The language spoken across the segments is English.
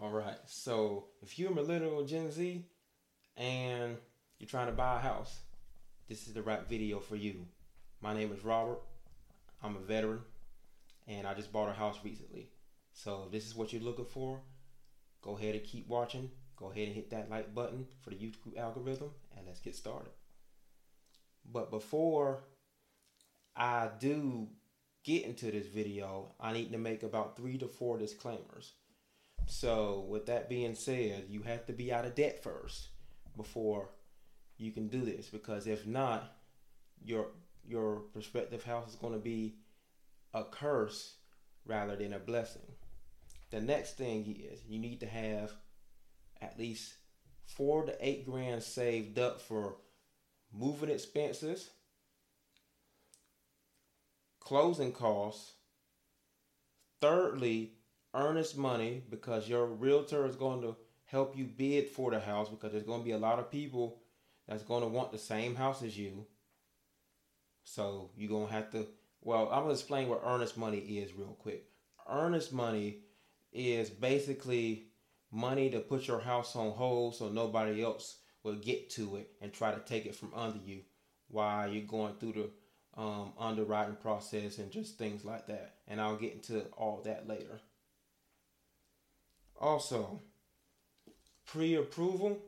All right. So if you're a millennial Gen Z and you're trying to buy a house, this is the right video for you. My name is Robert. I'm a veteran and I just bought a house recently. So if this is what you're looking for, go ahead and keep watching. Go ahead and hit that like button for the YouTube algorithm and let's get started. But before I do get into this video, I need to make about three to four disclaimers. So, with that being said, you have to be out of debt first before you can do this because if not, your your prospective house is going to be a curse rather than a blessing. The next thing is you need to have at least four to eight grand saved up for moving expenses, closing costs. Thirdly, earnest money because your realtor is going to help you bid for the house because there's going to be a lot of people that's going to want the same house as you. So you're going to have to, well, I'm going to explain what earnest money is real quick. Earnest money is basically money to put your house on hold so nobody else will get to it and try to take it from under you while you're going through the um, underwriting process and just things like that. And I'll get into all that later. Also, pre approval,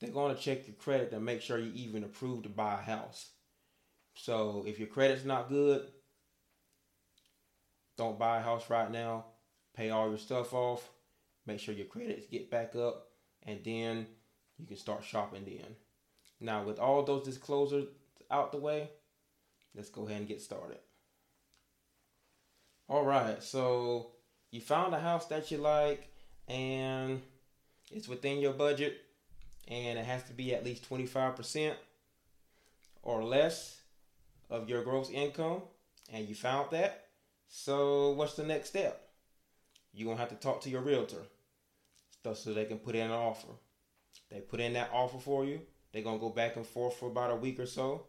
they're going to check your credit to make sure you even approved to buy a house. So if your credit's not good, don't buy a house right now. Pay all your stuff off. Make sure your credits get back up, and then you can start shopping then. Now, with all those disclosures out the way, let's go ahead and get started. All right, so you found a house that you like and it's within your budget and it has to be at least 25% or less of your gross income and you found that. So what's the next step? You're going to have to talk to your realtor so they can put in an offer. They put in that offer for you they're going to go back and forth for about a week or so.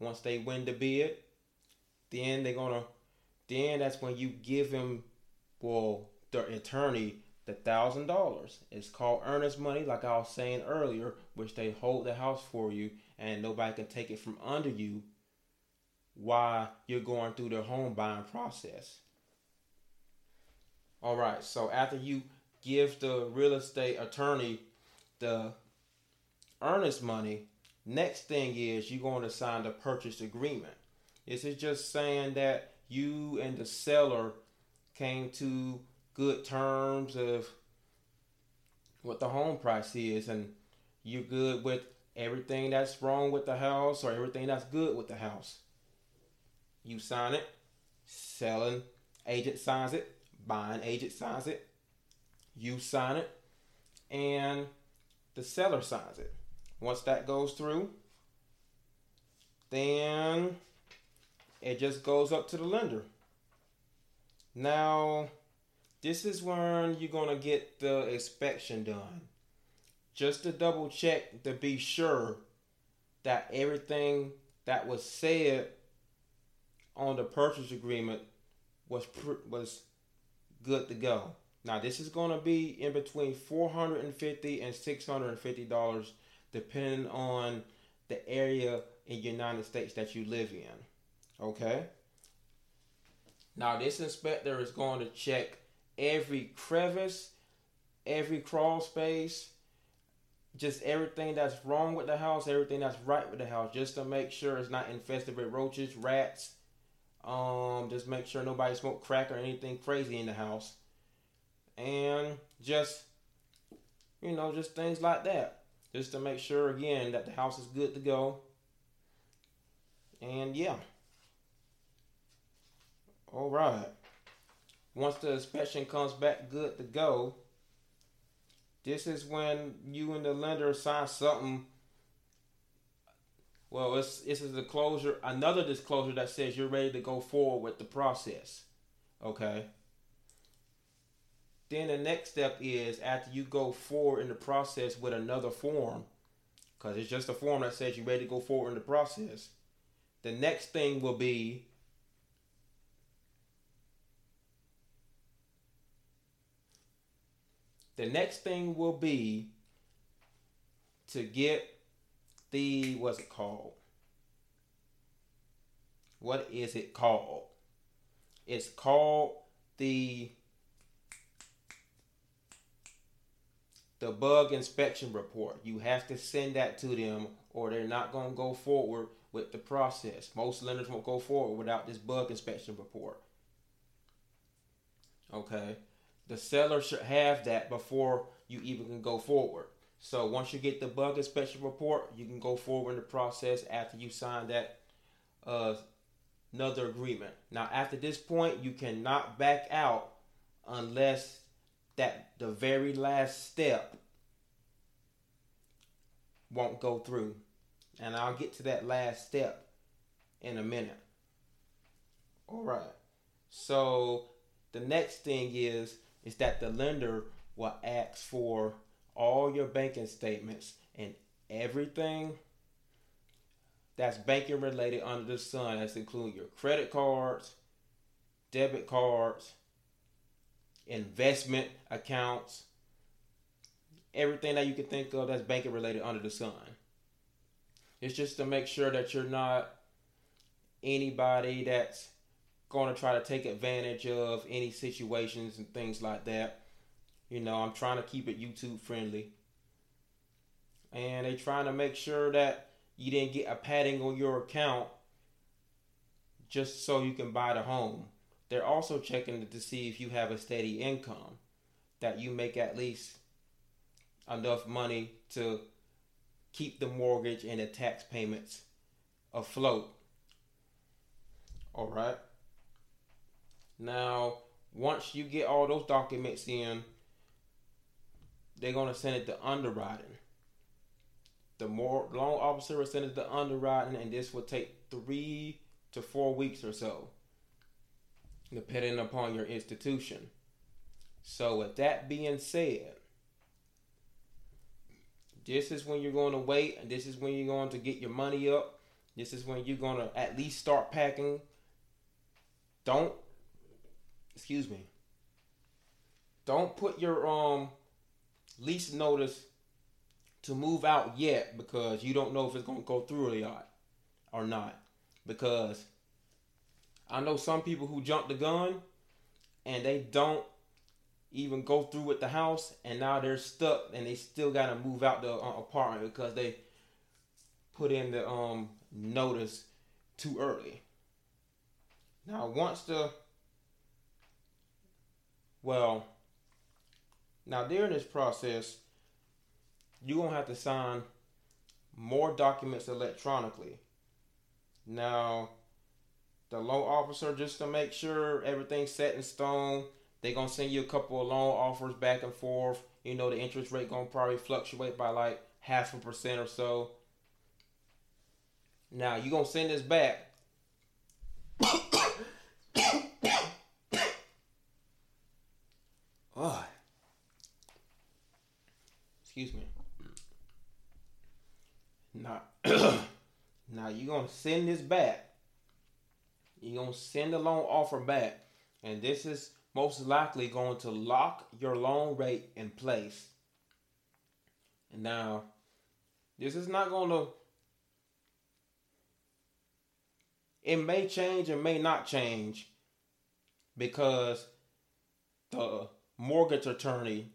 Once they win the bid then they're going to then that's when you give them well the attorney the thousand dollars. It's called earnest money, like I was saying earlier, which they hold the house for you and nobody can take it from under you while you're going through the home buying process. All right, so after you give the real estate attorney the earnest money, next thing is you're going to sign the purchase agreement. This is just saying that you and the seller came to good terms of what the home price is and you're good with everything that's wrong with the house or everything that's good with the house. You sign it, selling agent signs it, buying agent signs it, you sign it, and the seller signs it. Once that goes through, then it just goes up to the lender. Now, this is when you're going to get the inspection done. Just to double check to be sure that everything that was said on the purchase agreement was was good to go. Now this is going to be in between 450 and 650 dollars depending on the area in United States that you live in. Okay? Now this inspector is going to check every crevice, every crawl space, just everything that's wrong with the house, everything that's right with the house, just to make sure it's not infested with roaches, rats. Um, just make sure nobody smoked crack or anything crazy in the house, and just you know, just things like that, just to make sure again that the house is good to go. And yeah. All right once the inspection comes back good to go, this is when you and the lender sign something. Well, it's is a disclosure, another disclosure that says you're ready to go forward with the process. Okay. Then the next step is after you go forward in the process with another form, because it's just a form that says you're ready to go forward in the process. The next thing will be the next thing will be to get the what's it called? What is it called? It's called the the bug inspection report. You have to send that to them or they're not going to go forward with the process. Most lenders won't go forward without this bug inspection report. Okay. The seller should have that before you even can go forward. So once you get the bug inspection report, you can go forward in the process after you sign that uh, another agreement. Now after this point, you cannot back out unless that the very last step won't go through. And I'll get to that last step in a minute. All right. So the next thing is is that the lender will ask for all your banking statements and everything that's banking related under the sun. That's including your credit cards, debit cards, investment accounts, everything that you can think of that's banking related under the sun. It's just to make sure that you're not anybody that's going to try to take advantage of any situations and things like that. You know, I'm trying to keep it YouTube friendly. And they're trying to make sure that you didn't get a padding on your account just so you can buy the home. They're also checking to see if you have a steady income, that you make at least enough money to keep the mortgage and the tax payments afloat. All right. Now, once you get all those documents in, they're to send it to underwriting. The more loan officer will send it to underwriting, and this will take three to four weeks or so depending upon your institution. So, with that being said, this is when you're going to wait, and this is when you're going to get your money up. This is when you're going to at least start packing. Don't, excuse me, don't put your um lease notice to move out yet because you don't know if it's to go through or not, or not. Because I know some people who jump the gun and they don't even go through with the house and now they're stuck and they still got to move out the uh, apartment because they put in the um notice too early. Now once the well now during this process you're going to have to sign more documents electronically. Now the loan officer just to make sure everything's set in stone. They're gonna send you a couple of loan offers back and forth. You know the interest rate gonna probably fluctuate by like half a percent or so. Now you're gonna send this back. Excuse me. Now, now you're gonna send this back you're to send the loan offer back, and this is most likely going to lock your loan rate in place. Now, this is not to, it may change and may not change because the mortgage attorney,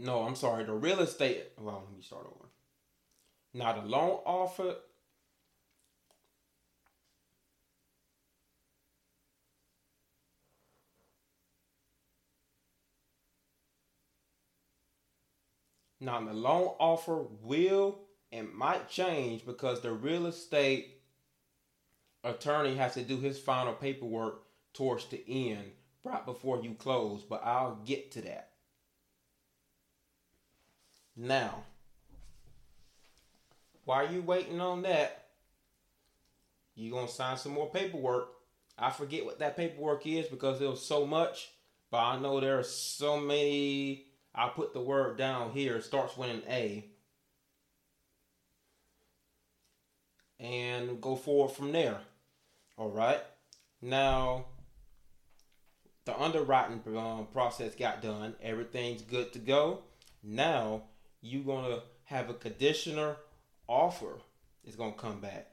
no, I'm sorry, the real estate, well, let me start over. Now, the loan offer Now, the loan offer will and might change because the real estate attorney has to do his final paperwork towards the end, right before you close. But I'll get to that. Now, while you waiting on that, you gonna sign some more paperwork. I forget what that paperwork is because there was so much, but I know there are so many I'll put the word down here. It starts with an A. And go forward from there. All right. Now, the underwriting um, process got done. Everything's good to go. Now you're gonna have a conditioner offer. It's gonna come back.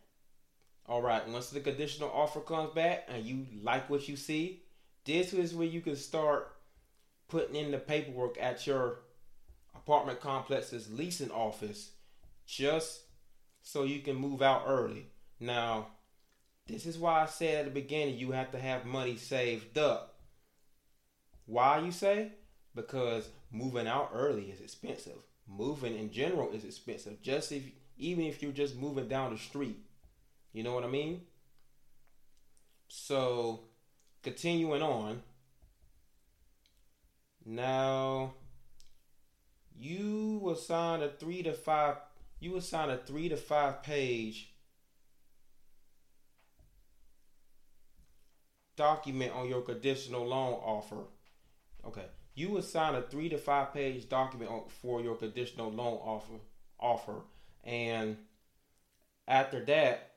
All right. Once the conditional offer comes back and you like what you see, this is where you can start putting in the paperwork at your apartment complex's leasing office, just so you can move out early. Now, this is why I said at the beginning you have to have money saved up. Why you say? Because moving out early is expensive. Moving in general is expensive. Just if even if you're just moving down the street. You know what I mean? So continuing on. Now you will sign a three to five you will sign a three to five page document on your conditional loan offer. Okay. You would sign a three to five page document for your conditional loan offer offer. And after that,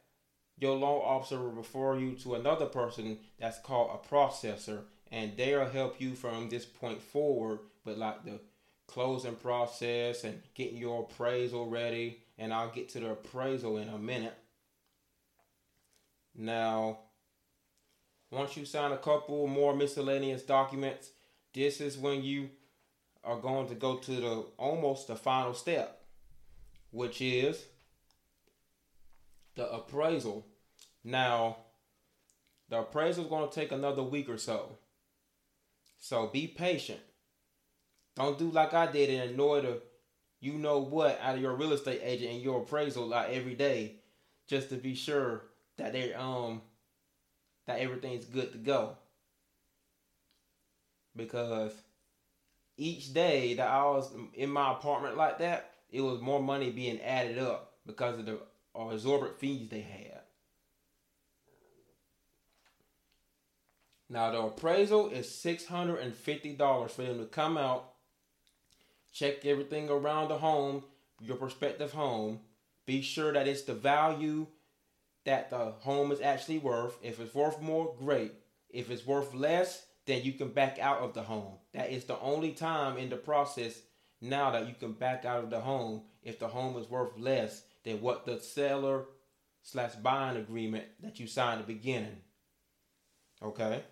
your loan officer will refer you to another person that's called a processor, and they'll help you from this point forward with like the closing process and getting your appraisal ready. And I'll get to the appraisal in a minute. Now, once you sign a couple more miscellaneous documents, this is when you are going to go to the almost the final step, which is the appraisal. Now, the appraisal is going to take another week or so. So be patient. Don't do like I did and annoy the you know what out of your real estate agent and your appraisal like every day just to be sure that they um that everything's good to go. Because each day that I was in my apartment like that, it was more money being added up because of the exorbitant fees they had. Now the appraisal is six hundred and fifty dollars for them to come out, check everything around the home, your prospective home, be sure that it's the value that the home is actually worth. If it's worth more, great. If it's worth less, then you can back out of the home. That is the only time in the process now that you can back out of the home if the home is worth less than what the seller slash buying agreement that you signed at the beginning. Okay.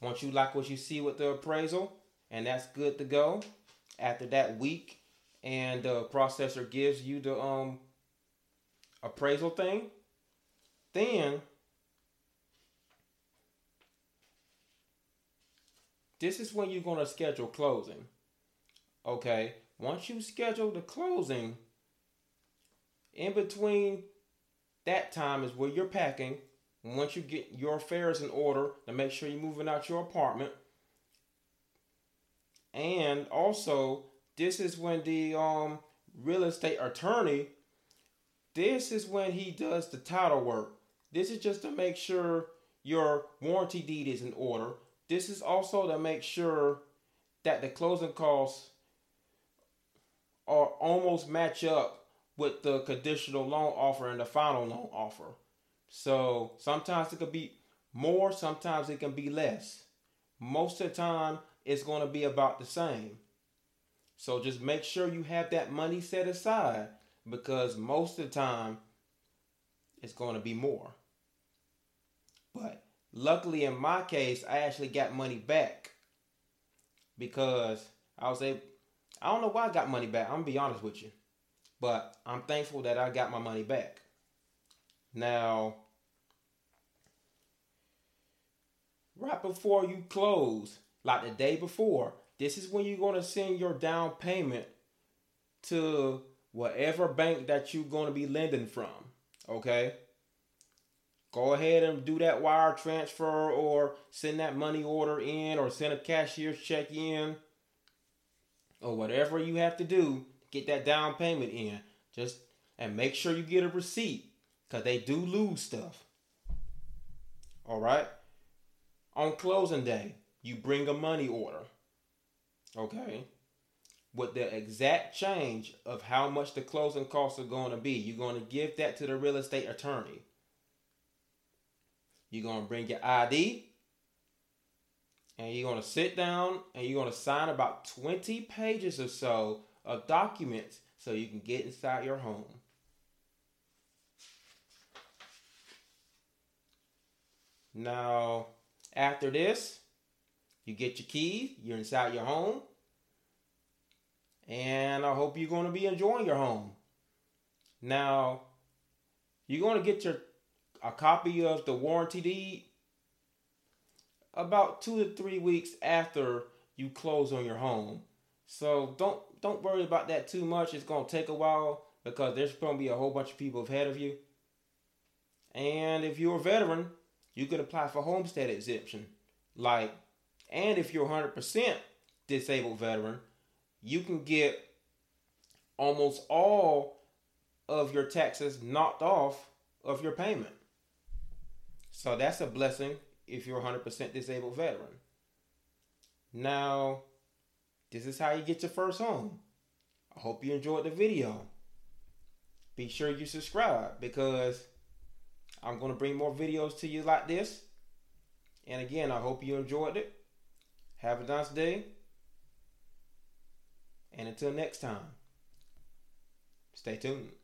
Once you like what you see with the appraisal, and that's good to go. After that week, and the processor gives you the um appraisal thing, then this is when you're going to schedule closing. Okay, once you schedule the closing, in between that time is where you're packing. Once you get your affairs in order to make sure you're moving out your apartment. And also, this is when the um, real estate attorney this is when he does the title work. This is just to make sure your warranty deed is in order. This is also to make sure that the closing costs are almost match up with the conditional loan offer and the final loan offer. So sometimes it could be more, sometimes it can be less. Most of the time, it's going to be about the same. So just make sure you have that money set aside because most of the time it's going to be more. But luckily in my case, I actually got money back because I was able. I don't know why I got money back. I'm gonna be honest with you, but I'm thankful that I got my money back. Now, right before you close, like the day before, this is when you're gonna send your down payment to whatever bank that you're to be lending from. Okay? Go ahead and do that wire transfer or send that money order in or send a cashier's check in or whatever you have to do get that down payment in. Just and make sure you get a receipt because they do lose stuff. All right? On closing day, you bring a money order. Okay? with the exact change of how much the closing costs are going to be. You're going to give that to the real estate attorney. You're going to bring your ID. and you're going to sit down and you're going to sign about 20 pages or so of documents so you can get inside your home. Now, after this, you get your keys, you're inside your home, and I hope you're going to be enjoying your home. Now, you're going to get your a copy of the warranty deed about two to three weeks after you close on your home. So don't don't worry about that too much. It's gonna take a while because there's gonna be a whole bunch of people ahead of you. And if you're a veteran, you can apply for homestead exemption. Like, and if you're 100% disabled veteran, you can get almost all of your taxes knocked off of your payment. So that's a blessing if you're 100% disabled veteran. Now, this is how you get your first home. I hope you enjoyed the video. Be sure you subscribe because I'm going to bring more videos to you like this. And again, I hope you enjoyed it. Have a nice day. And until next time, stay tuned.